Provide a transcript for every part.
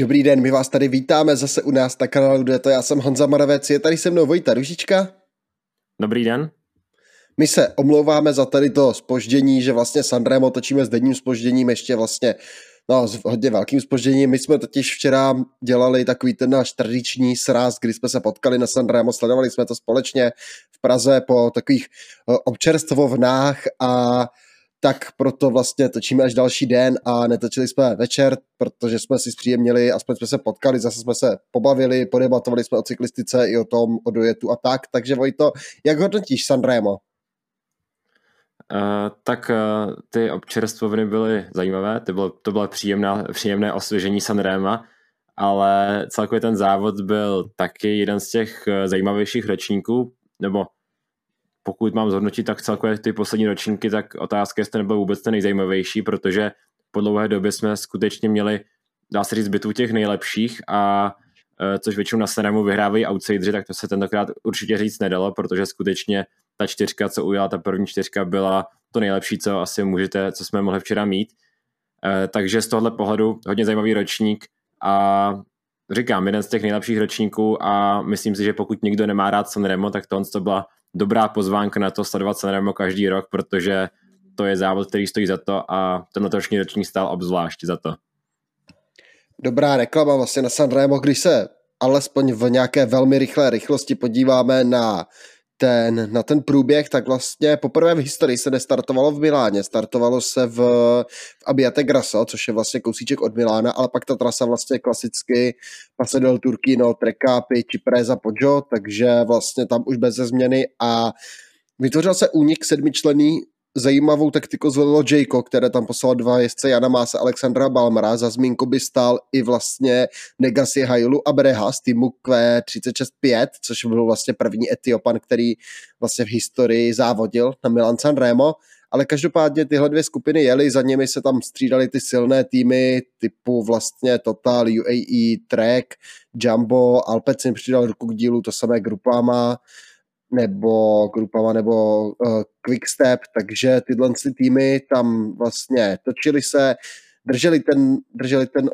Dobrý den, my vás tady vítáme zase u nás na kanálu kde to já jsem Honza Moravec, je tady se mnou Vojta Ružička. Dobrý den. My se omlouváme za tady to spoždění, že vlastně s Andrem točíme s denním spožděním, ještě vlastně no, s hodně velkým spožděním. My jsme totiž včera dělali takový ten náš tradiční sraz, kdy jsme se potkali na Sanremo, sledovali jsme to společně v Praze po takových eh, občerstvovnách a tak proto vlastně točíme až další den a netočili jsme večer, protože jsme si zpříjemnili, aspoň jsme se potkali, zase jsme se pobavili, podebatovali jsme o cyklistice i o tom, o dojetu a tak. Takže Vojto, jak hodnotíš Sanremo? Uh, tak uh, ty občerstvovny byly zajímavé, to bylo, to bylo příjemná, příjemné osvěžení Sanrema, ale celkově ten závod byl taky jeden z těch uh, zajímavějších ročníků, nebo pokud mám zhodnotit tak celkově ty poslední ročníky, tak otázka, jestli nebyl vůbec ten nejzajímavější, protože po dlouhé době jsme skutečně měli, dá se říct, bitvu těch nejlepších a což většinou na Sanremu vyhrávají outsidři, tak to se tentokrát určitě říct nedalo, protože skutečně ta čtyřka, co udělala ta první čtyřka, byla to nejlepší, co asi můžete, co jsme mohli včera mít. E, takže z tohohle pohledu hodně zajímavý ročník a říkám, jeden z těch nejlepších ročníků a myslím si, že pokud někdo nemá rád Sanremo, tak tohle to byla dobrá pozvánka na to sledovat Sanremo každý rok, protože to je závod, který stojí za to a ten letošní ročník stál obzvlášť za to. Dobrá reklama vlastně na Sanremo, když se alespoň v nějaké velmi rychlé rychlosti podíváme na ten, na ten průběh, tak vlastně poprvé v historii se nestartovalo v Miláně, startovalo se v, v Abiate Grasso, což je vlastně kousíček od Milána, ale pak ta trasa vlastně klasicky Passe del Turquino, Trecápy, Cipresa, Poggio, takže vlastně tam už bez změny a vytvořil se únik sedmičlený zajímavou taktiku zvolilo Jayko, které tam poslalo dva jezdce Jana Máse Alexandra Balmara. Za zmínku by stál i vlastně Negasi Hajulu Abreha z týmu Q365, což byl vlastně první Etiopan, který vlastně v historii závodil na Milan San Remo. Ale každopádně tyhle dvě skupiny jeli, za nimi se tam střídali ty silné týmy typu vlastně Total, UAE, Trek, Jumbo, Alpecin přidal ruku k dílu, to samé Grupama, nebo Grupama nebo uh, Quickstep, takže tyhle týmy tam vlastně točili se, drželi ten, drželi ten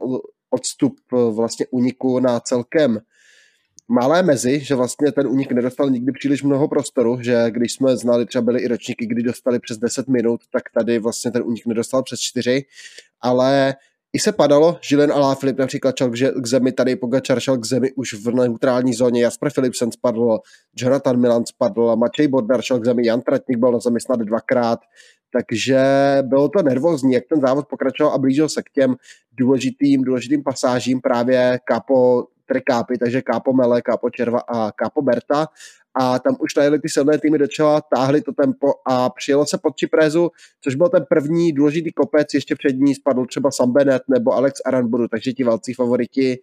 odstup eh, vlastně uniku na celkem malé mezi, že vlastně ten unik nedostal nikdy příliš mnoho prostoru, že když jsme znali, třeba byly i ročníky, kdy dostali přes 10 minut, tak tady vlastně ten unik nedostal přes 4, ale i se padalo, Žilen a Filip například šel k zemi, tady Pogačar šel k zemi už v neutrální zóně, Jasper Philipsen spadl, Jonathan Milan spadl, Matěj Bodnar šel k zemi, Jan Tratník byl na zemi snad dvakrát, takže bylo to nervózní, jak ten závod pokračoval a blížil se k těm důležitým, důležitým pasážím právě Kapo Trekápy, takže Kápo Mele, Kápo Červa a Kápo Berta a tam už najeli ty silné týmy do táhli to tempo a přijelo se pod Čiprézu, což byl ten první důležitý kopec, ještě před ní spadl třeba Sam Bennett nebo Alex Aranburu, takže ti velcí favoriti,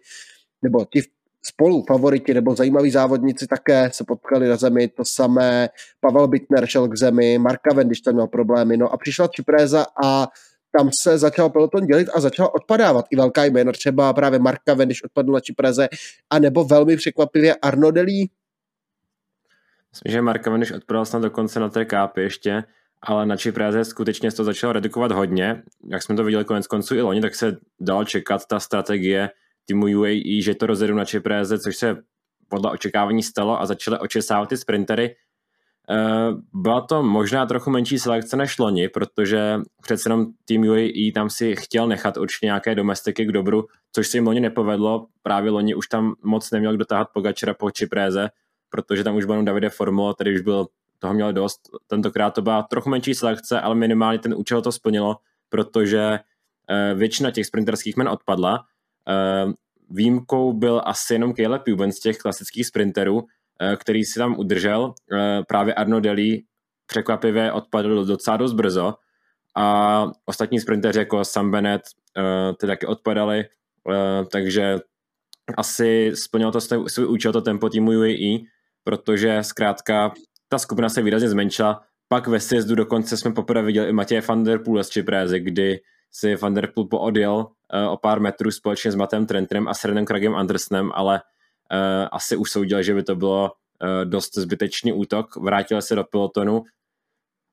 nebo ti spolu favoriti nebo zajímaví závodníci také se potkali na zemi, to samé Pavel Bittner šel k zemi, Marka když tam měl problémy, no a přišla Čipréza a tam se začal peloton dělit a začal odpadávat i velká jména, třeba právě Marka když odpadl na Čipreze, a nebo velmi překvapivě Arno Delí, Myslím, že Mark Cavendish odpadal snad dokonce na té kápy ještě, ale na Čipráze skutečně to začalo redukovat hodně. Jak jsme to viděli konec konců i loni, tak se dalo čekat ta strategie týmu UAE, že to rozjedu na Čipráze, což se podle očekávání stalo a začaly očesávat ty sprintery. Eh, byla to možná trochu menší selekce než loni, protože přece jenom tým UAE tam si chtěl nechat určitě nějaké domestiky k dobru, což se jim loni nepovedlo. Právě loni už tam moc neměl kdo tahat Pogačera po Čipréze, protože tam už byl Davide Formulo, tady už byl, toho měl dost. Tentokrát to byla trochu menší selekce, ale minimálně ten účel to splnilo, protože uh, většina těch sprinterských men odpadla. Uh, výjimkou byl asi jenom Caleb Ewan z těch klasických sprinterů, uh, který si tam udržel. Právě Arno Deli překvapivě odpadl docela dost brzo a ostatní sprinteři jako Sam Bennett ty taky odpadali, takže asi splnilo to svůj, svůj účel to tempo týmu UAE protože zkrátka ta skupina se výrazně zmenšila. Pak ve sjezdu dokonce jsme poprvé viděli i Matěje van der Poel z Čiprézy, kdy si van der Poel poodjel uh, o pár metrů společně s Matem Trentrem a s Renem Kragem Andersenem, ale uh, asi usoudil, že by to bylo uh, dost zbytečný útok. Vrátil se do pelotonu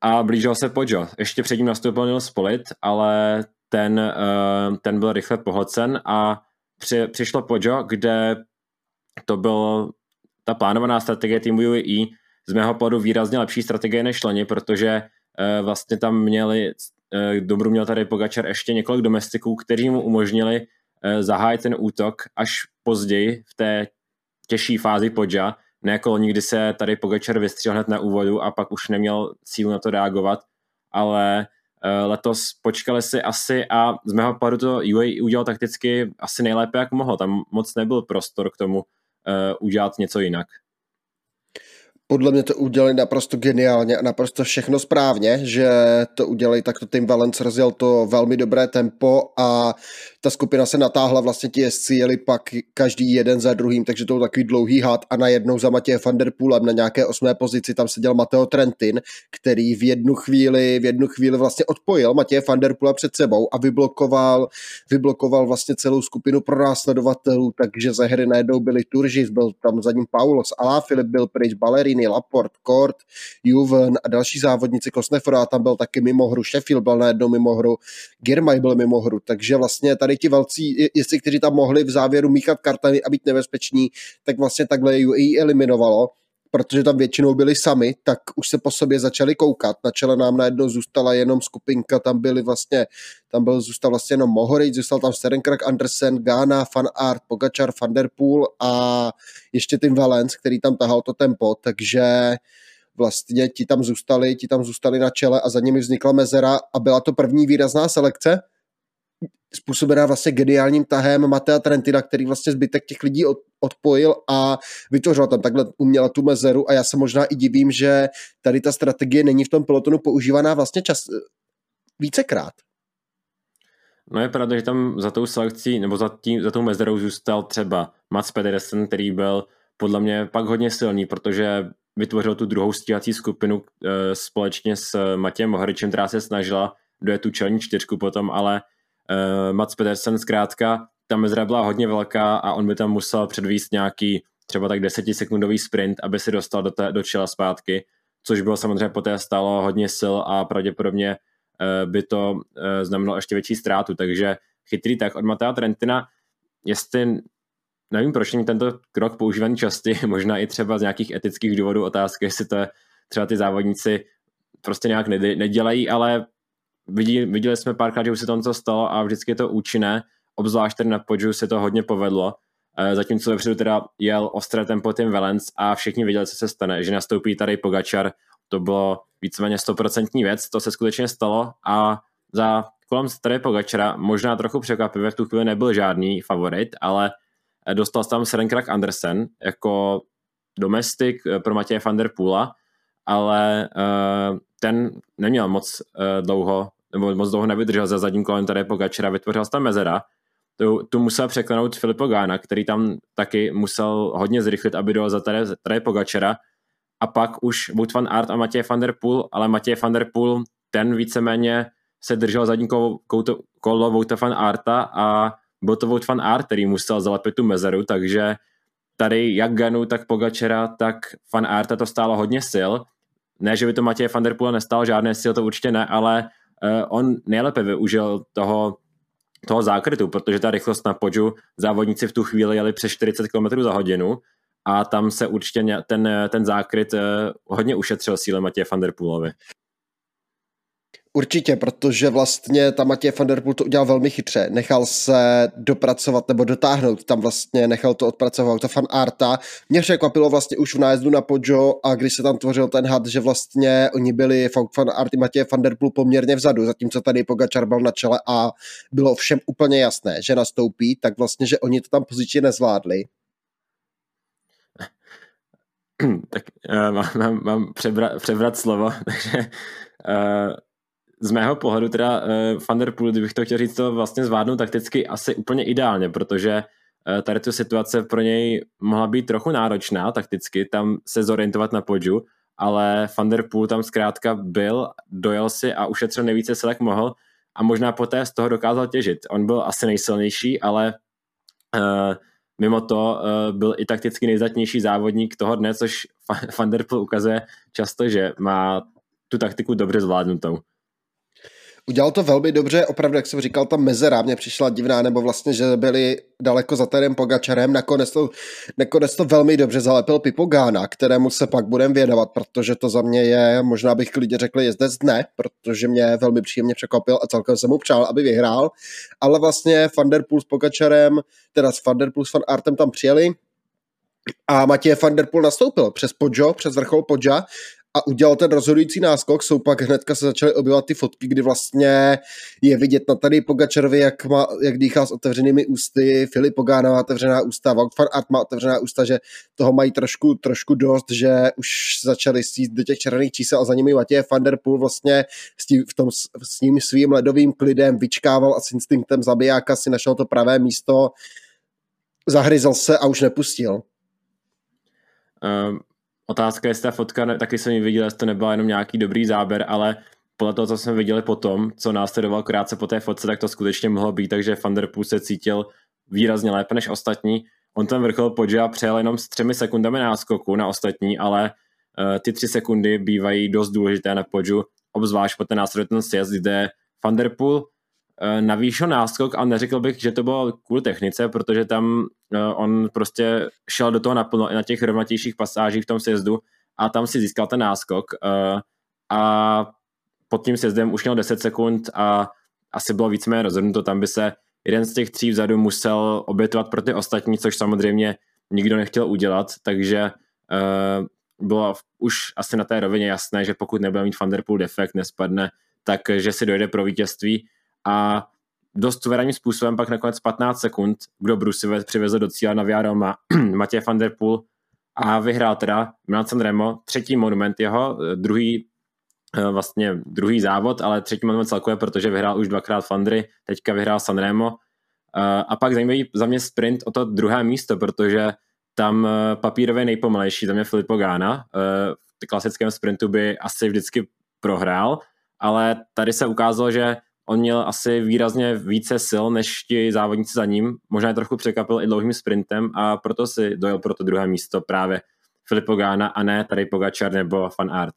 a blížil se Pojo. Ještě předtím nastoupil Nils Spolit, ale ten, uh, ten byl rychle pohlcen a při, přišlo Pojo, kde to byl ta plánovaná strategie týmu UAE z mého pohledu výrazně lepší strategie než loni, protože uh, vlastně tam měli, uh, Dobru měl tady Pogačar ještě několik domestiků, kteří mu umožnili uh, zahájit ten útok až později v té těžší fázi Podža, ne jako loni, kdy se tady Pogačar vystřel hned na úvodu a pak už neměl sílu na to reagovat, ale letos počkali si asi a z mého pohledu to UAE udělal takticky asi nejlépe, jak mohl. Tam moc nebyl prostor k tomu udělat něco jinak podle mě to udělali naprosto geniálně a naprosto všechno správně, že to udělali takto Tim Valence rozjel to velmi dobré tempo a ta skupina se natáhla, vlastně ti jezdci jeli pak každý jeden za druhým, takže to byl takový dlouhý had a najednou za Matěje van der Poolem na nějaké osmé pozici tam seděl Mateo Trentin, který v jednu chvíli, v jednu chvíli vlastně odpojil Matěje van der Poola před sebou a vyblokoval, vyblokoval vlastně celou skupinu pro následovatelů, takže ze hry najednou byli Turžis, byl tam za ním Paulos, Alá Filip byl pryč, Ballerini, Laport, Kort, Juven a další závodníci Kosnefora, tam byl taky mimo hru, Sheffield byl najednou mimo hru, Girmay byl mimo hru, takže vlastně tady ti velcí jestli kteří tam mohli v závěru míchat kartami a být nebezpeční, tak vlastně takhle UAE eliminovalo protože tam většinou byli sami, tak už se po sobě začali koukat. Na čele nám najednou zůstala jenom skupinka, tam byli vlastně, tam byl zůstal vlastně jenom Mohoric, zůstal tam Serenkrak, Andersen, Ghana, Fan Art, Pogačar, Van Der Poel a ještě Tim Valens, který tam tahal to tempo, takže vlastně ti tam zůstali, ti tam zůstali na čele a za nimi vznikla mezera a byla to první výrazná selekce, způsobená vlastně geniálním tahem Matea Trentina, který vlastně zbytek těch lidí odpojil a vytvořil tam takhle uměla tu mezeru a já se možná i divím, že tady ta strategie není v tom pelotonu používaná vlastně čas vícekrát. No je pravda, že tam za tou selekcí nebo za, tím, za tou mezerou zůstal třeba Mats Pedersen, který byl podle mě pak hodně silný, protože vytvořil tu druhou stíhací skupinu e, společně s Matějem Mohoričem, která se snažila dojet tu čelní čtyřku potom, ale uh, Mats Pedersen zkrátka, ta mezera byla hodně velká a on by tam musel předvíst nějaký třeba tak desetisekundový sprint, aby se dostal do, té, do čela zpátky, což bylo samozřejmě poté stálo hodně sil a pravděpodobně uh, by to uh, znamenalo ještě větší ztrátu, takže chytrý tak od Matea Trentina, jestli nevím, proč není tento krok používaný častěji, možná i třeba z nějakých etických důvodů otázky, jestli to třeba ty závodníci prostě nějak nedělají, ale vidí, viděli jsme párkrát, že už se to něco stalo a vždycky je to účinné, obzvlášť tady na podžu se to hodně povedlo, eh, zatímco vepředu teda jel ostré tempo Tim Valens a všichni věděli, co se stane, že nastoupí tady Pogačar, to bylo víceméně stoprocentní věc, to se skutečně stalo a za kolem tady Pogačara možná trochu překvapivě v tu chvíli nebyl žádný favorit, ale eh, dostal tam Serenkrak Andersen jako domestik eh, pro Matěje van der Poola, ale ten neměl moc dlouho nebo moc dlouho nevydržel za zadním kolem tady Pogačera, vytvořil se tam mezera, tu, tu musel překlenout Filipo Gána, který tam taky musel hodně zrychlit, aby dojel za tady, tady Pogačera a pak už Wout van Aert a Matěj van der Poel, ale Matěj van der Poel ten víceméně se držel zadní kolo, kolo, Wouta van Aerta a byl to Wout van Aert, který musel zalepit tu mezeru, takže tady jak Ganu, tak Pogačera, tak van Aerta to stálo hodně sil. Ne, že by to Matěj van der Poel nestálo žádné sil, to určitě ne, ale uh, on nejlépe využil toho, toho zákrytu, protože ta rychlost na podžu závodníci v tu chvíli jeli přes 40 km za hodinu a tam se určitě ten, ten zákryt uh, hodně ušetřil síle Matěje van der Poolovi. Určitě, protože vlastně ta Matěj van der Poel to udělal velmi chytře. Nechal se dopracovat nebo dotáhnout, tam vlastně nechal to odpracovat to fan Arta. Mě překvapilo vlastně už v nájezdu na Pojo a když se tam tvořil ten had, že vlastně oni byli fan Art i Matěj van der Poel poměrně vzadu, zatímco tady Pogačar byl na čele a bylo všem úplně jasné, že nastoupí, tak vlastně, že oni to tam pozičně nezvládli. tak uh, mám, mám přebrat, přebrat slovo, takže uh, z mého pohledu teda uh, Van der Poel, kdybych to chtěl říct, to vlastně zvládnout takticky asi úplně ideálně, protože uh, tady tu situace pro něj mohla být trochu náročná takticky, tam se zorientovat na podžu, ale Van der Poel tam zkrátka byl, dojel si a ušetřil nejvíce se jak mohl a možná poté z toho dokázal těžit. On byl asi nejsilnější, ale uh, mimo to uh, byl i takticky nejzatnější závodník toho dne, což Van der Poel ukazuje často, že má tu taktiku dobře zvládnutou. Udělal to velmi dobře, opravdu, jak jsem říkal, ta mezera mě přišla divná, nebo vlastně, že byli daleko za Terem Pogačarem, nakonec to, nakonec to velmi dobře zalepil Pipo Gána, kterému se pak budem věnovat, protože to za mě je, možná bych klidně řekl, jezdec dne, protože mě velmi příjemně překvapil a celkem jsem mu přál, aby vyhrál, ale vlastně Vanderpool s Pogačarem, teda s Vanderpool s Van Artem tam přijeli, a Matěj van der Poel nastoupil přes Podžo, přes vrchol Podža a udělal ten rozhodující náskok, jsou pak hnedka se začaly objevovat ty fotky, kdy vlastně je vidět na tady Pogačarovi, jak, má, jak dýchá s otevřenými ústy, Filip Pogána má otevřená ústa, Wout van Aert má otevřená ústa, že toho mají trošku, trošku dost, že už začali stít do těch červených čísel a za nimi Matěj van der Poel vlastně s tím, v tom, s tím svým ledovým klidem vyčkával a s instinktem zabijáka si našel to pravé místo, zahryzl se a už nepustil. Um, otázka je, jestli ta fotka, taky jsem ji viděl, jestli to nebyl jenom nějaký dobrý záběr, ale podle toho, co jsme viděli potom, co následoval krátce po té fotce, tak to skutečně mohlo být, takže Van der Poel se cítil výrazně lépe než ostatní. On ten vrchol Podžia přejel jenom s třemi sekundami náskoku na ostatní, ale uh, ty tři sekundy bývají dost důležité na Podžu, obzvlášť po ten následuje ten sjezd, kde Van der Poel Eh, navýšil náskok a neřekl bych, že to bylo kvůli technice, protože tam eh, on prostě šel do toho naplno na těch rovnatějších pasážích v tom sjezdu a tam si získal ten náskok eh, a pod tím sjezdem už měl 10 sekund a asi bylo víceméně rozhodnuto, tam by se jeden z těch tří vzadu musel obětovat pro ty ostatní, což samozřejmě nikdo nechtěl udělat, takže bylo už asi na té rovině jasné, že pokud nebude mít Thunderpool defekt, nespadne, takže si dojde pro vítězství a dost suverénním způsobem pak nakonec 15 sekund kdo Bruce přivezl do cíle na Viaroma Matěj van der Poel a vyhrál teda Milan Sanremo, třetí monument jeho, druhý eh, vlastně druhý závod, ale třetí monument celkově, protože vyhrál už dvakrát Flandry, teďka vyhrál Sanremo eh, a pak zajímavý za mě sprint o to druhé místo, protože tam eh, papírově nejpomalejší, tam je Filippo Gána, v klasickém sprintu by asi vždycky prohrál, ale tady se ukázalo, že on měl asi výrazně více sil než ti závodníci za ním, možná je trochu překvapil i dlouhým sprintem a proto si dojel pro to druhé místo právě Filippo Gána a ne tady Pogačar nebo Fan Art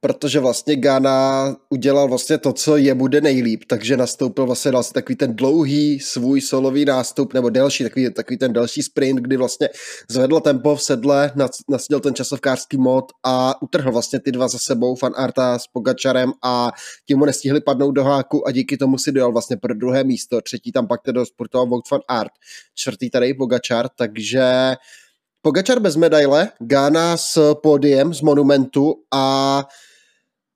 protože vlastně Ghana udělal vlastně to, co je bude nejlíp, takže nastoupil vlastně dal takový ten dlouhý svůj solový nástup, nebo delší, takový, takový ten delší sprint, kdy vlastně zvedl tempo v sedle, nasadil ten časovkářský mod a utrhl vlastně ty dva za sebou, Fan Arta s Pogačarem a tím mu nestihli padnout do háku a díky tomu si dojel vlastně pro druhé místo, třetí tam pak teda sportoval Vogt Van Art, čtvrtý tady Pogačar, takže Pogačar bez medaile, Ghana s pódiem z Monumentu a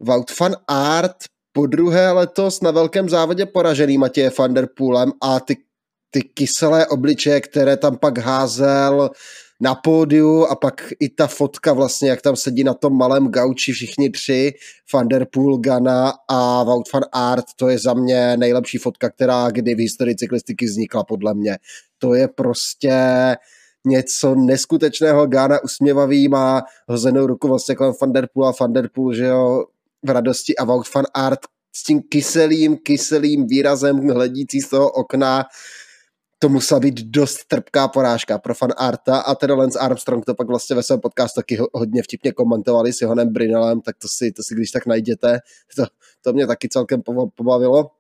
Wout van Art po druhé letos na velkém závodě poražený Matěje van der Poolem a ty, ty kyselé obličeje, které tam pak házel na pódiu a pak i ta fotka vlastně, jak tam sedí na tom malém gauči všichni tři, Van der Poel, Gana a Wout van Aert, to je za mě nejlepší fotka, která kdy v historii cyklistiky vznikla podle mě. To je prostě něco neskutečného, Gana usměvavý, má hozenou ruku vlastně kolem Van der Poel a Van der Poel, že jo, v radosti a Wout van Art s tím kyselým, kyselým výrazem hledící z toho okna to musela být dost trpká porážka pro fan Arta a teda Lance Armstrong to pak vlastně ve svém podcastu taky hodně vtipně komentovali s Johanem Brinelem, tak to si, to si když tak najděte, to, to mě taky celkem pobavilo.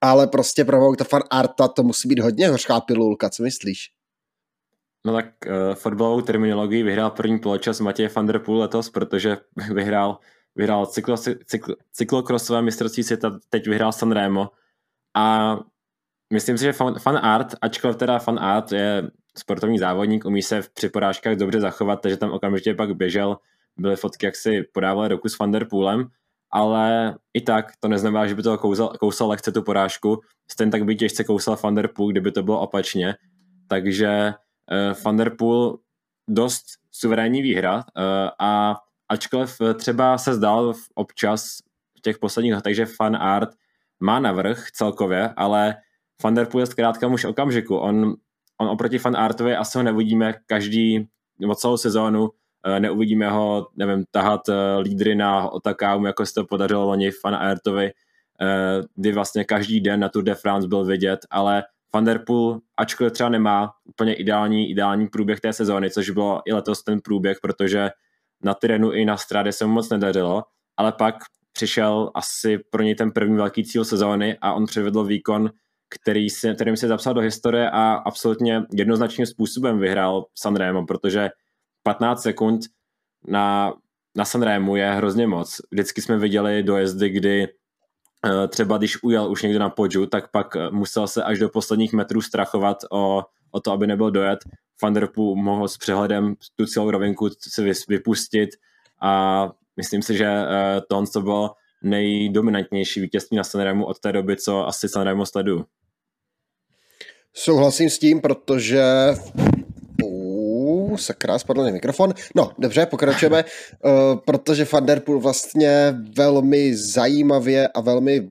Ale prostě pro Vouta fan Arta to musí být hodně hořká pilulka, co myslíš? No tak uh, fotbalovou terminologii vyhrál první poločas Matěj van der Poel letos, protože vyhrál vyhrál cyklo, cyklo, cyklokrosové mistrovství světa, teď vyhrál Sanremo a myslím si, že fan, fan art, ačkoliv teda fan art je sportovní závodník, umí se při porážkách dobře zachovat, takže tam okamžitě pak běžel, byly fotky, jak si podával ruku s Van der Poolem, ale i tak to neznamená, že by to kousal, kousal lehce tu porážku, stejně tak by těžce kousal Van der kdyby to bylo opačně, takže uh, Van der dost suverénní výhra uh, a ačkoliv eh, třeba se zdál občas v těch posledních letech, že fan art má navrh celkově, ale Van der Poel je zkrátka muž okamžiku. On, on oproti fan artovi asi ho neuvidíme každý, nebo celou sezónu, eh, neuvidíme ho, nevím, tahat eh, lídry na Otakáum, jako se to podařilo loni fan artovi, kdy vlastně každý den na Tour de France byl vidět, ale Van der Poel, ačkoliv třeba nemá úplně ideální, ideální průběh té sezóny, což bylo i letos ten průběh, protože na Tyrenu i na Strade se mu moc nedařilo, ale pak přišel asi pro něj ten první velký cíl sezóny a on předvedl výkon, který si, kterým se zapsal do historie a absolutně jednoznačným způsobem vyhrál Sanremo, protože 15 sekund na, na Sanremu je hrozně moc. Vždycky jsme viděli dojezdy, kdy uh, třeba když ujel už někdo na podžu, tak pak uh, musel se až do posledních metrů strachovat o, o to, aby nebyl dojet. Van der Poel mohl s přehledem tu celou rovinku si vypustit a myslím si, že uh, to, to bylo nejdominantnější vítězství na Sanremu od té doby, co asi Sanremo sleduju. Souhlasím s tím, protože sakra, spadl mi mikrofon. No, dobře, pokračujeme, uh, protože Van Der Poel vlastně velmi zajímavě a velmi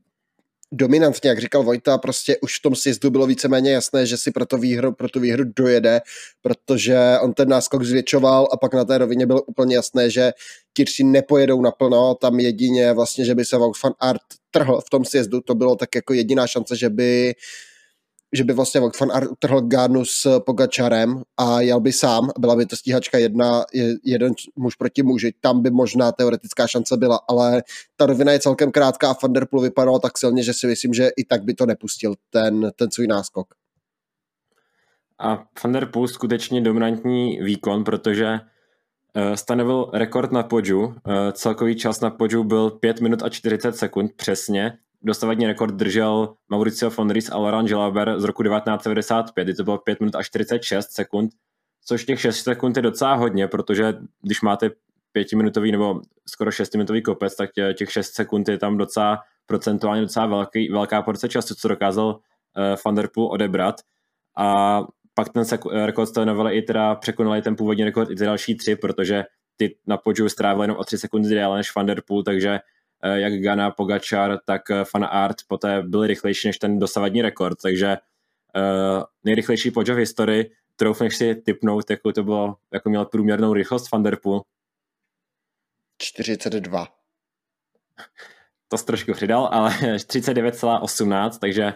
dominantně, jak říkal Vojta, prostě už v tom sjezdu bylo víceméně jasné, že si pro, to výhru, pro tu výhru dojede, protože on ten náskok zvětšoval a pak na té rovině bylo úplně jasné, že ti tři nepojedou naplno, tam jedině vlastně, že by se van Art trhl v tom sjezdu, to bylo tak jako jediná šance, že by že by vlastně van utrhl Gánu s Pogačarem a jel by sám, byla by to stíhačka jedna, jeden muž proti muži, tam by možná teoretická šance byla, ale ta rovina je celkem krátká a Van Der Poel vypadal tak silně, že si myslím, že i tak by to nepustil, ten, ten svůj náskok. A Van Der Poel skutečně dominantní výkon, protože eh, stanovil rekord na podžu. Eh, celkový čas na podžu byl 5 minut a 40 sekund přesně dosavadní rekord držel Mauricio von Ries a Laurent Gelaber z roku 1995, kdy to bylo 5 minut a 46 sekund, což těch 6 sekund je docela hodně, protože když máte pětiminutový nebo skoro šestiminutový kopec, tak těch 6 sekund je tam docela procentuálně docela velký, velká porce času, co dokázal uh, Van der Poel odebrat. A pak ten seku, rekord stanovili i teda překonali ten původní rekord i ty další tři, protože ty na podžu strávili jenom o 3 sekundy déle než Van der Poel, takže jak Gana, Pogačar, tak eh, Fan Art poté byli rychlejší než ten dosavadní rekord, takže uh, nejrychlejší podžo v historii, troufneš si typnout, jakou to bylo, jako měl průměrnou rychlost Van der Poel? 42. To jsi trošku přidal, ale 39,18, takže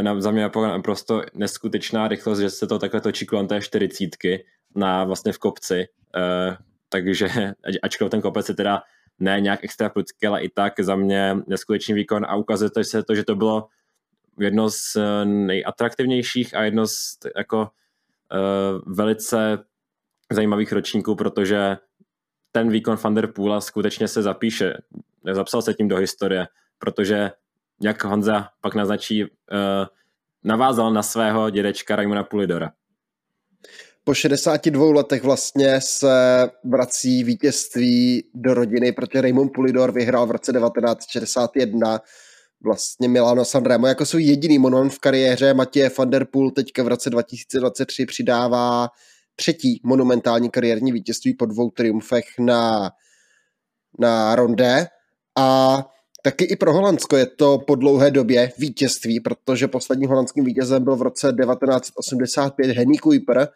na, za mě naprosto neskutečná rychlost, že se to takhle točí kolem té čtyřicítky na vlastně v kopci, uh, takže ačkoliv ten kopec je teda ne nějak extra prudký, ale i tak za mě neskutečný výkon a ukazuje to se to, že to bylo jedno z eh, nejatraktivnějších a jedno z jako uh, velice zajímavých ročníků, protože ten výkon Van der Poola skutečně se zapíše, zapsal se tím do historie, protože jak Honza pak naznačí, uh, navázal na svého dědečka Raimona Pulidora po 62 letech vlastně se vrací vítězství do rodiny, protože Raymond Pulidor vyhrál v roce 1961 vlastně Milano Sanremo jako svůj jediný monument v kariéře. Matěje van der Poel teďka v roce 2023 přidává třetí monumentální kariérní vítězství po dvou triumfech na, na Ronde a taky i pro Holandsko je to po dlouhé době vítězství, protože posledním holandským vítězem byl v roce 1985 Henny Kuiper,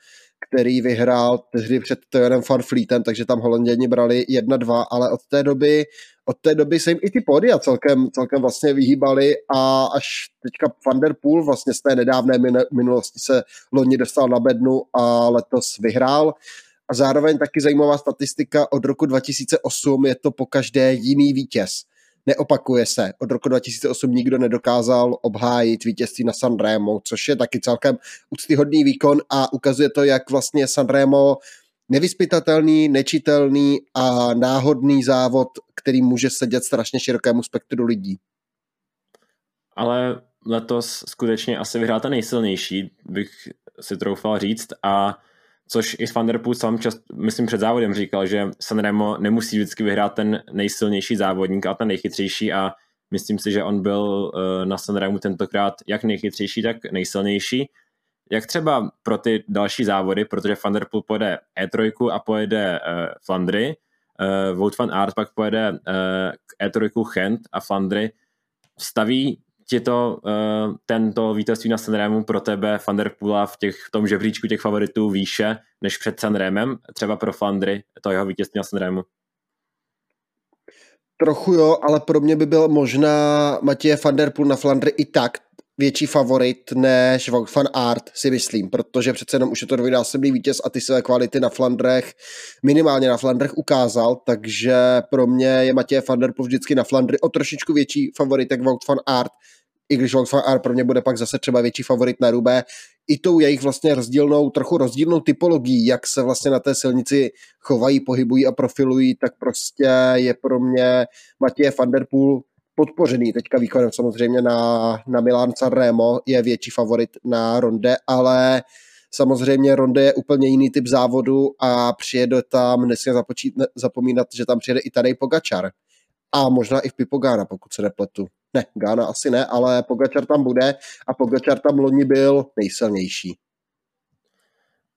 který vyhrál tehdy před Tojanem Farfleetem, takže tam Holanděni brali 1-2, ale od té doby od té doby se jim i ty pódia celkem, celkem vlastně vyhýbali a až teďka Van der Poel vlastně z té nedávné minulosti se loni dostal na bednu a letos vyhrál. A zároveň taky zajímavá statistika od roku 2008 je to po každé jiný vítěz neopakuje se. Od roku 2008 nikdo nedokázal obhájit vítězství na Sanremo, což je taky celkem úctyhodný výkon a ukazuje to, jak vlastně Sanremo nevyspytatelný, nečitelný a náhodný závod, který může sedět strašně širokému spektru lidí. Ale letos skutečně asi vyhrál ten nejsilnější, bych si troufal říct a což i Van der Poel sám čas, myslím před závodem říkal, že Sanremo nemusí vždycky vyhrát ten nejsilnější závodník a ten nejchytřejší a myslím si, že on byl eh, na Sanremu tentokrát jak nejchytřejší, tak nejsilnější. Jak třeba pro ty další závody, protože Van der Poel pojede E3 a pojede uh, Flandry, uh, Wout van Aert pak pojede uh, E3 Chent a Flandry, staví ti to, uh, tento vítězství na Sanremu pro tebe Van der Poola v, těch, v tom žebříčku těch favoritů výše než před Sanremem, třeba pro Flandry, to jeho vítězství na Sanremu? Trochu jo, ale pro mě by byl možná Matěje van der Poel na Flandry i tak větší favorit než van Art, si myslím, protože přece jenom už je to dvojnásobný vítěz a ty své kvality na Flandrech, minimálně na Flandrech ukázal, takže pro mě je Matěj van der Poel vždycky na Flandry o trošičku větší favorit Wout van Art, i když van Art pro mě bude pak zase třeba větší favorit na Rubé, i tou jejich vlastně rozdílnou, trochu rozdílnou typologií, jak se vlastně na té silnici chovají, pohybují a profilují, tak prostě je pro mě Matěj van der Poel podpořený teďka výkonem samozřejmě na, na Milan Sanremo, je větší favorit na Ronde, ale samozřejmě Ronde je úplně jiný typ závodu a přijede tam, nesmí zapomínat, že tam přijede i tady Pogačar. A možná i v Pipogána, pokud se nepletu. Ne, Gána asi ne, ale Pogačar tam bude a Pogačar tam loni byl nejsilnější.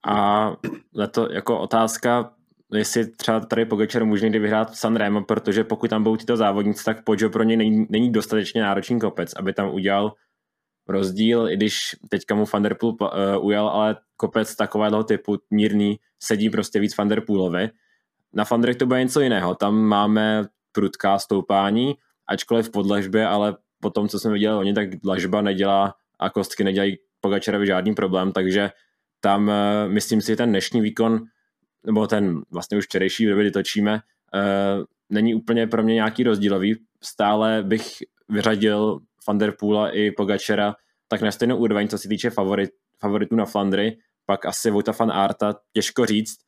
A to jako otázka, jestli třeba tady Pogačar může někdy vyhrát Sanremo, protože pokud tam budou tyto závodníci, tak Poggio pro ně není, není dostatečně náročný kopec, aby tam udělal rozdíl, i když teďka mu Van der Poel uh, ujel, ale kopec takového typu mírný sedí prostě víc Van der Poelovi. Na Fandrech to bude něco jiného, tam máme prudká stoupání, ačkoliv v podlažbě, ale po tom, co jsme viděli oni, tak dlažba nedělá a kostky nedělají Pogačarovi žádný problém, takže tam uh, myslím si, ten dnešní výkon nebo ten vlastně už včerejší, kdy točíme, uh, není úplně pro mě nějaký rozdílový. Stále bych vyřadil Vanderpoola i Pogačera tak na stejnou úroveň, co se týče favorit, favoritů na Flandry, pak asi Vojta fan Arta, těžko říct,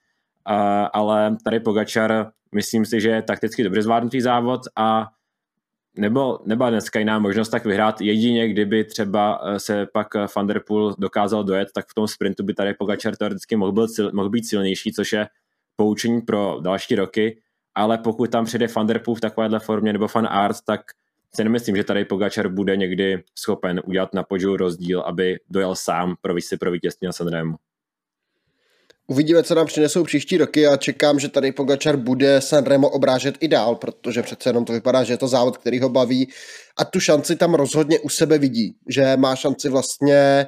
uh, ale tady Pogačar myslím si, že je takticky dobře zvládnutý závod a nebo, nebo dneska jiná možnost tak vyhrát jedině, kdyby třeba eh, se pak Van Der Poel dokázal dojet, tak v tom sprintu by tady Pogačar teoreticky mohl být, mohl být silnější, což je poučení pro další roky, ale pokud tam přijde Van Der Poel v takovéhle formě nebo Fan Art, tak si nemyslím, že tady Pogačar bude někdy schopen udělat na podžu rozdíl, aby dojel sám pro pro vítězství na Sanremu. Uvidíme, co nám přinesou příští roky a čekám, že tady Pogačar bude Sanremo obrážet i dál, protože přece jenom to vypadá, že je to závod, který ho baví a tu šanci tam rozhodně u sebe vidí, že má šanci vlastně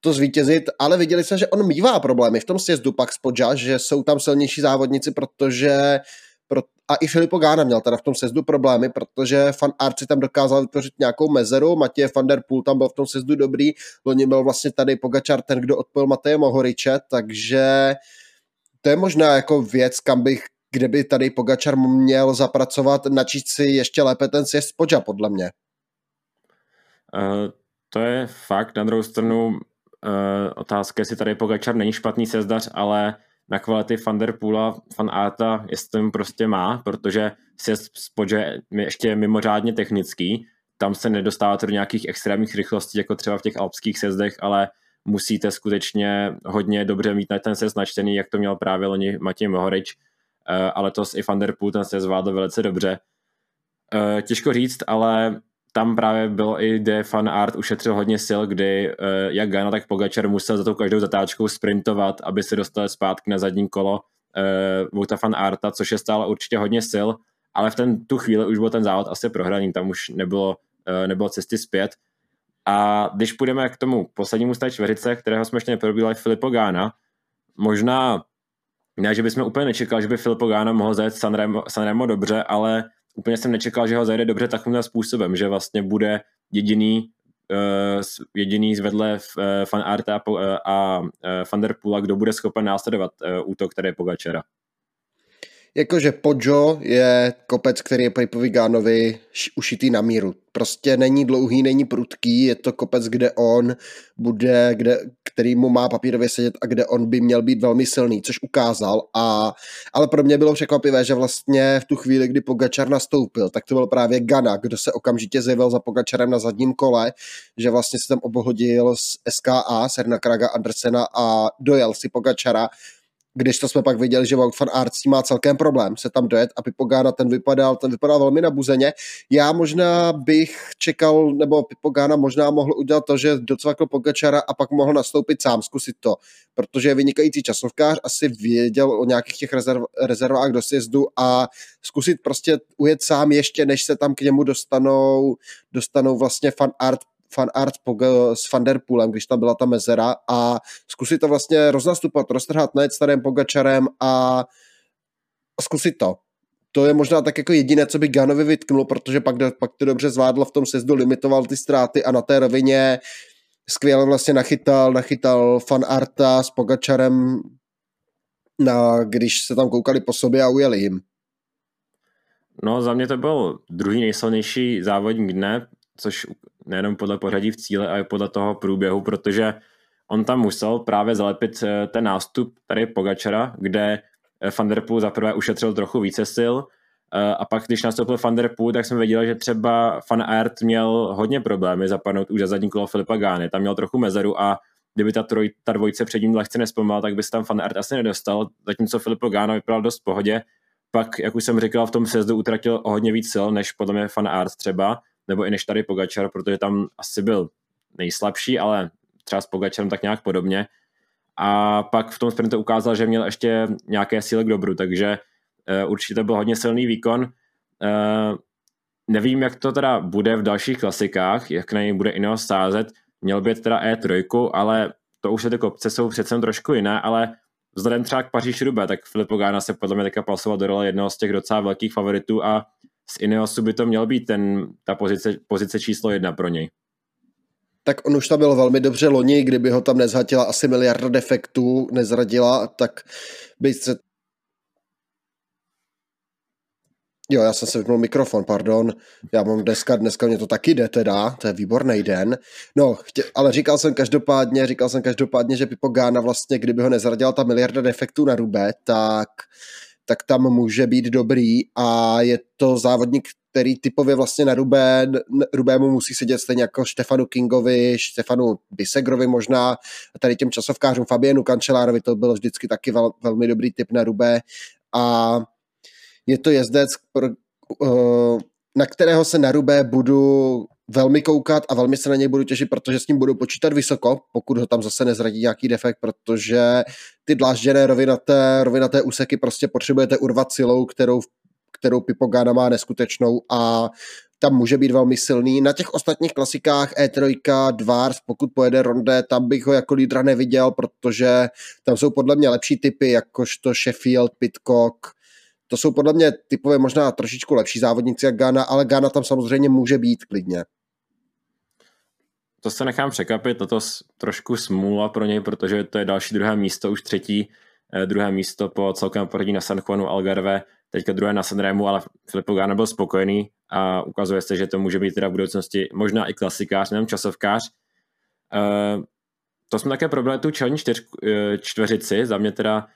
to zvítězit, ale viděli jsme, že on mývá problémy v tom sjezdu pak z Podža, že jsou tam silnější závodníci, protože pro, a i Filipo Gána měl teda v tom sezdu problémy, protože Fan Arci tam dokázal vytvořit nějakou mezeru, Matěj van der Poel tam byl v tom sezdu dobrý, loni byl vlastně tady Pogačar ten, kdo odpojil Mateje Mohoriče, takže to je možná jako věc, kam bych kde by tady Pogačar měl zapracovat, načíst si ještě lépe ten sjezd Podža, podle mě. Uh, to je fakt, na druhou stranu uh, otázka, jestli tady Pogačar není špatný sezdař, ale na kvality Van der Poola, Van Arta, jestli mu prostě má, protože si je ještě mimořádně technický, tam se nedostáváte do nějakých extrémních rychlostí, jako třeba v těch alpských sezdech, ale musíte skutečně hodně dobře mít na ten sezd načtený, jak to měl právě loni Matěj Mohorič, eh, ale to i Van der Poel ten se zvládl velice dobře. Eh, těžko říct, ale tam právě bylo i, kde fan art ušetřil hodně sil, kdy uh, jak Gana, tak Pogačar musel za tou každou zatáčkou sprintovat, aby se dostal zpátky na zadní kolo uh, Vouta fan arta, což je stále určitě hodně sil, ale v ten, tu chvíli už byl ten závod asi prohraný, tam už nebylo, uh, nebylo cesty zpět. A když půjdeme k tomu poslednímu z té čtverice, kterého jsme ještě neprobílali, Filipo Gána, možná ne, že bychom úplně nečekali, že by Filipo Gána mohl zajet Sanremo, Sanremo dobře, ale úplně jsem nečekal, že ho zajde dobře takovým způsobem, že vlastně bude jediný uh, jediný zvedle uh, fan Arta a, uh, a Van der Poola, kdo bude schopen následovat útok, je Pogačera. Jakože Pojo je kopec, který je Gánovi ušitý na míru. Prostě není dlouhý, není prudký, je to kopec, kde on bude, kde, který mu má papírově sedět a kde on by měl být velmi silný, což ukázal. A, ale pro mě bylo překvapivé, že vlastně v tu chvíli, kdy Pogačar nastoupil, tak to byl právě Gana, kdo se okamžitě zjevil za Pogačarem na zadním kole, že vlastně se tam obohodil z SKA, Serna Kraga Andersena a dojel si Pogačara když to jsme pak viděli, že Wout van Aert má celkem problém se tam dojet a Pipogana ten vypadal, ten vypadal velmi nabuzeně. Já možná bych čekal, nebo Pipogana možná mohl udělat to, že docvakl Pogačara a pak mohl nastoupit sám, zkusit to, protože je vynikající časovkář, asi věděl o nějakých těch rezerv, rezervách do sjezdu a zkusit prostě ujet sám ještě, než se tam k němu dostanou, dostanou vlastně fan art fan art s Van Der Poolem, když tam byla ta mezera a zkusit to vlastně roznastupovat, roztrhat, nejet starým Pogačarem a zkusit to. to je možná tak jako jediné, co by Ganovi vytknul, protože pak, pak to dobře zvládl v tom sezdu, limitoval ty ztráty a na té rovině skvěle vlastně nachytal, nachytal fan Arta s Pogačarem, na, když se tam koukali po sobě a ujeli jim. No za mě to byl druhý nejsilnější závodník dne, což nejenom podle pořadí v cíle, ale podle toho průběhu, protože on tam musel právě zalepit eh, ten nástup tady Pogačara, kde eh, Van Der Poel zaprvé ušetřil trochu více sil. Eh, a pak, když nastoupil Van Der Poel, tak jsem věděl, že třeba Van Aert měl hodně problémy zapadnout už za zadní kolo Filipa Gány, tam měl trochu mezeru a kdyby ta, troj, ta dvojce před ním lehce nespomal, tak by se tam Van Aert asi nedostal, zatímco Filipo Gána vypadal dost v pohodě, pak, jak už jsem říkal, v tom sjezdu utratil o hodně víc sil, než podle mě Van Aert třeba, nebo i než tady Pogačar, protože tam asi byl nejslabší, ale třeba s Pogačarem tak nějak podobně. A pak v tom sprintu ukázal, že měl ještě nějaké síly k dobru, takže uh, určitě byl hodně silný výkon. Uh, nevím, jak to teda bude v dalších klasikách, jak na něj bude Ineos sázet. Měl být teda E3, ale to už se ty kopce jsou přece trošku jiné, ale vzhledem třeba k Paříž Rube, tak Filippo Gána se podle mě teďka pasoval do role jednoho z těch docela velkých favoritů a z Ineosu by to měl být ten, ta pozice, pozice číslo jedna pro něj. Tak on už tam byl velmi dobře loni, kdyby ho tam nezhatila asi miliarda defektů, nezradila, tak by se Jo, já jsem se vypnul mikrofon, pardon. Já mám dneska, dneska mě to taky jde teda, to je výborný den. No, chtě, ale říkal jsem každopádně, říkal jsem každopádně, že Pipo Gána vlastně, kdyby ho nezradila ta miliarda defektů na Rube, tak, tak tam může být dobrý a je to závodník, který typově vlastně na Rubé, Rubému musí sedět stejně jako Štefanu Kingovi, Štefanu Bisegrovi možná, a tady těm časovkářům Fabienu Kančelárovi, to byl vždycky taky vel, velmi dobrý typ na Rubé. A je to jezdec, eh, na kterého se na Rubé budu velmi koukat a velmi se na něj budu těšit, protože s ním budu počítat vysoko, pokud ho tam zase nezradí nějaký defekt, protože ty dlážděné rovinaté, rovinaté úseky prostě potřebujete urvat silou, kterou, kterou Pipogana má neskutečnou a tam může být velmi silný. Na těch ostatních klasikách E3, Dvars, pokud pojede Ronde, tam bych ho jako lídra neviděl, protože tam jsou podle mě lepší typy, jakožto Sheffield, Pitcock, to jsou podle mě typové možná trošičku lepší závodníci jak Ghana, ale Ghana tam samozřejmě může být klidně. To se nechám překvapit, toto trošku smůla pro něj, protože to je další druhé místo, už třetí eh, druhé místo po celkem poradí na San Juanu Algarve, teďka druhé na Sanremu, ale Filippo Ghana byl spokojený a ukazuje se, že to může být teda v budoucnosti možná i klasikář, nejen časovkář. Uh, to jsme také probrali tu čelní eh, čtveřici, za mě teda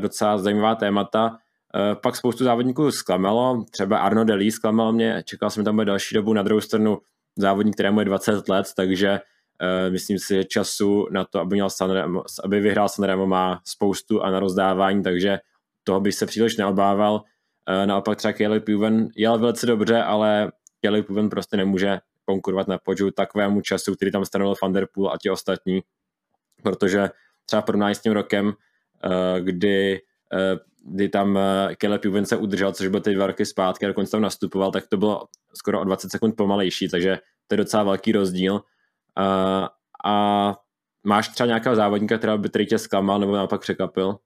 docela zajímavá témata. Eh, pak spoustu závodníků zklamalo, třeba Arno Delí zklamal mě, čekal jsem tam bude další dobu, na druhou stranu závodník, kterému je 20 let, takže uh, myslím si, že času na to, aby, měl Sanremo, aby vyhrál Sanremo má spoustu a na rozdávání, takže toho bych se příliš neobával. Uh, naopak třeba Kelly Puven jel velice dobře, ale Kelly Puven prostě nemůže konkurovat na podžu takovému času, který tam stanovil Van Der Poel a ti ostatní, protože třeba porovnání s tím rokem, uh, kdy kdy tam eh, Caleb Juven se udržel, což byl ty dva roky zpátky a dokonce tam nastupoval, tak to bylo skoro o 20 sekund pomalejší, takže to je docela velký rozdíl. A, a máš třeba nějakého závodníka, která by tě zklamal nebo naopak překvapil?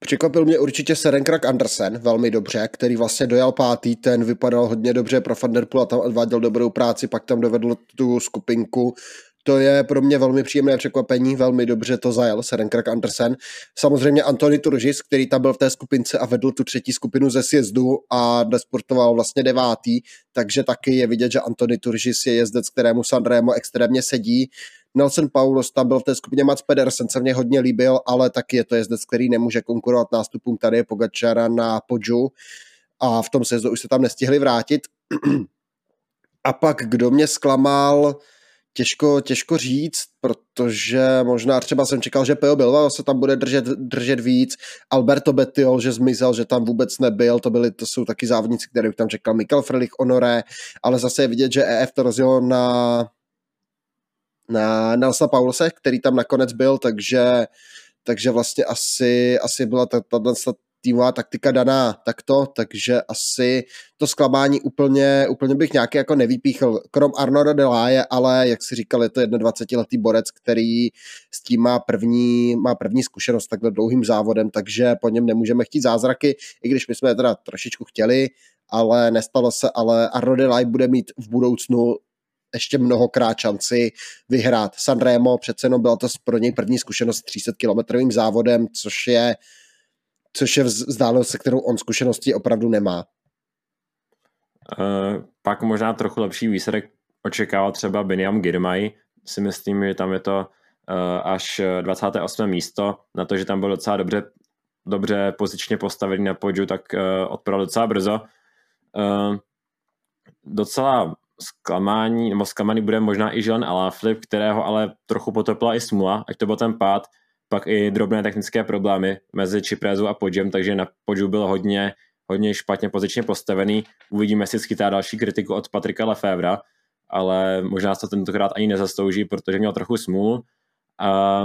Překvapil mě určitě Serenkrak Andersen velmi dobře, který vlastně dojel pátý, ten vypadal hodně dobře pro Vanderpool a tam odváděl dobrou práci, pak tam dovedl tu skupinku to je pro mě velmi příjemné překvapení, velmi dobře to zajel Serenkrak Andersen. Samozřejmě Antony Turžis, který tam byl v té skupince a vedl tu třetí skupinu ze sjezdu a desportoval vlastně devátý, takže taky je vidět, že Antony Turžis je jezdec, kterému Sanremo extrémně sedí. Nelson Paulus tam byl v té skupině Mats Pedersen, se mně hodně líbil, ale taky je to jezdec, který nemůže konkurovat nástupům tady Pogačara na Podžu a v tom sezdu už se tam nestihli vrátit. a pak kdo mě zklamal, těžko, těžko říct, protože možná třeba jsem čekal, že Peo Bilbao se tam bude držet, držet víc, Alberto Bettiol, že zmizel, že tam vůbec nebyl, to, byly, to jsou taky závodníci, které bych tam čekal, Mikel Frelich, Honoré, ale zase je vidět, že EF to rozjelo na na Nelsa Paulse, který tam nakonec byl, takže takže vlastně asi, asi byla ta, ta, ta, týmová taktika daná takto, takže asi to zklamání úplně, úplně bych nějaký jako nevypíchl, krom Arnora Deláje, ale jak si říkal, je to 21-letý borec, který s tím má první, má první zkušenost takhle dlouhým závodem, takže po něm nemůžeme chtít zázraky, i když my jsme je teda trošičku chtěli, ale nestalo se, ale Arno Delay bude mít v budoucnu ještě mnohokrát šanci vyhrát. Sanremo přece jenom byla to pro něj první zkušenost s 300 kilometrovým závodem, což je což je vzdálenost, se kterou on zkušenosti opravdu nemá. Uh, pak možná trochu lepší výsledek očekával třeba Biniam Girmay. Si myslím, že tam je to uh, až 28. místo. Na to, že tam byl docela dobře, dobře pozičně postavený na podžu, tak uh, odpadal docela brzo. Uh, docela zklamání, nebo zklamaný bude možná i Jean Alaphilippe, kterého ale trochu potopila i smula, ať to byl ten pád, pak i drobné technické problémy mezi Čiprezu a Podžem, takže na Podžu byl hodně, hodně špatně pozičně postavený. Uvidíme, jestli schytá další kritiku od Patrika Lefevra, ale možná se to tentokrát ani nezastouží, protože měl trochu smůlu. A,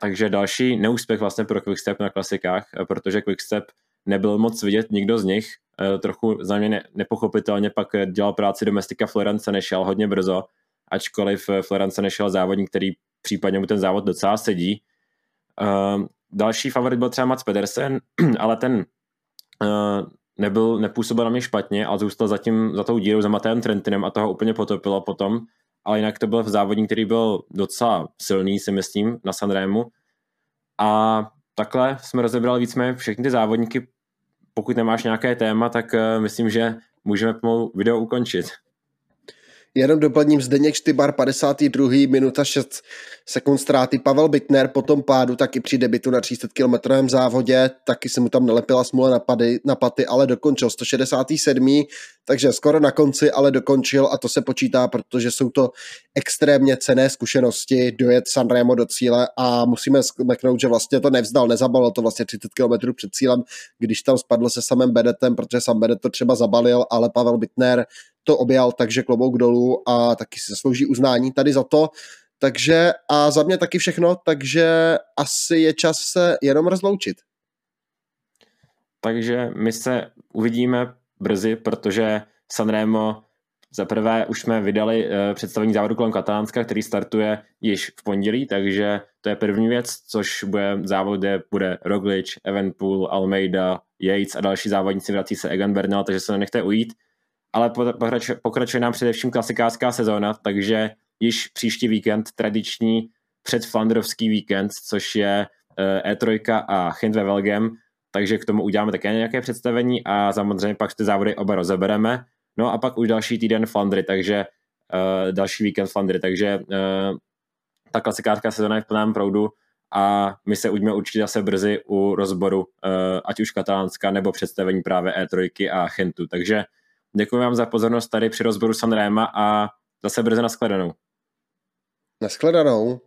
takže další neúspěch vlastně pro Quickstep na klasikách, protože Quickstep nebyl moc vidět nikdo z nich. E, trochu za mě ne, nepochopitelně pak dělal práci domestika Florence, nešel hodně brzo, ačkoliv Florence nešel závodník, který případně mu ten závod docela sedí. Uh, další favorit byl třeba Mats Pedersen, ale ten uh, nebyl, nepůsobil na mě špatně, ale zůstal zatím za tou dírou za Matejem Trentinem a toho úplně potopilo potom. Ale jinak to byl závodník, který byl docela silný, si myslím, na Sanremu. A takhle jsme rozebrali víceméně všechny ty závodníky. Pokud nemáš nějaké téma, tak uh, myslím, že můžeme pomalu video ukončit. Jenom doplním Zdeněk Štybar, 52. minuta 6 sekund ztráty. Pavel Bitner po tom pádu taky při debitu na 300 km závodě, taky se mu tam nalepila smůla na, pady, na paty, ale dokončil 167. Takže skoro na konci, ale dokončil a to se počítá, protože jsou to extrémně cené zkušenosti dojet Sanremo do cíle a musíme smeknout, že vlastně to nevzdal, nezabalil to vlastně 30 km před cílem, když tam spadl se samým Benetem, protože sam Benet to třeba zabalil, ale Pavel Bitner to objal, takže klobouk dolů a taky si zaslouží uznání tady za to. Takže a za mě taky všechno, takže asi je čas se jenom rozloučit. Takže my se uvidíme brzy, protože Sanremo za prvé už jsme vydali uh, představení závodu kolem Katalánska, který startuje již v pondělí, takže to je první věc, což bude závod, kde bude Roglic, Evenpool, Almeida, Yates a další závodníci, vrací se Egan Bernal, takže se nechte ujít ale pokračuje, nám především klasikářská sezóna, takže již příští víkend tradiční předflandrovský víkend, což je eh, E3 a Chint ve Velgem, takže k tomu uděláme také nějaké představení a samozřejmě pak ty závody oba rozebereme. No a pak už další týden Flandry, takže uh, další víkend Flandry, takže uh, ta klasikářská sezóna je v plném proudu a my se ujdeme určitě zase brzy u rozboru, uh, ať už katalánska nebo představení právě E3 a Chintu. Takže Děkuji vám za pozornost tady při rozboru Sanrema a zase brzy nashledanou. Nashledanou.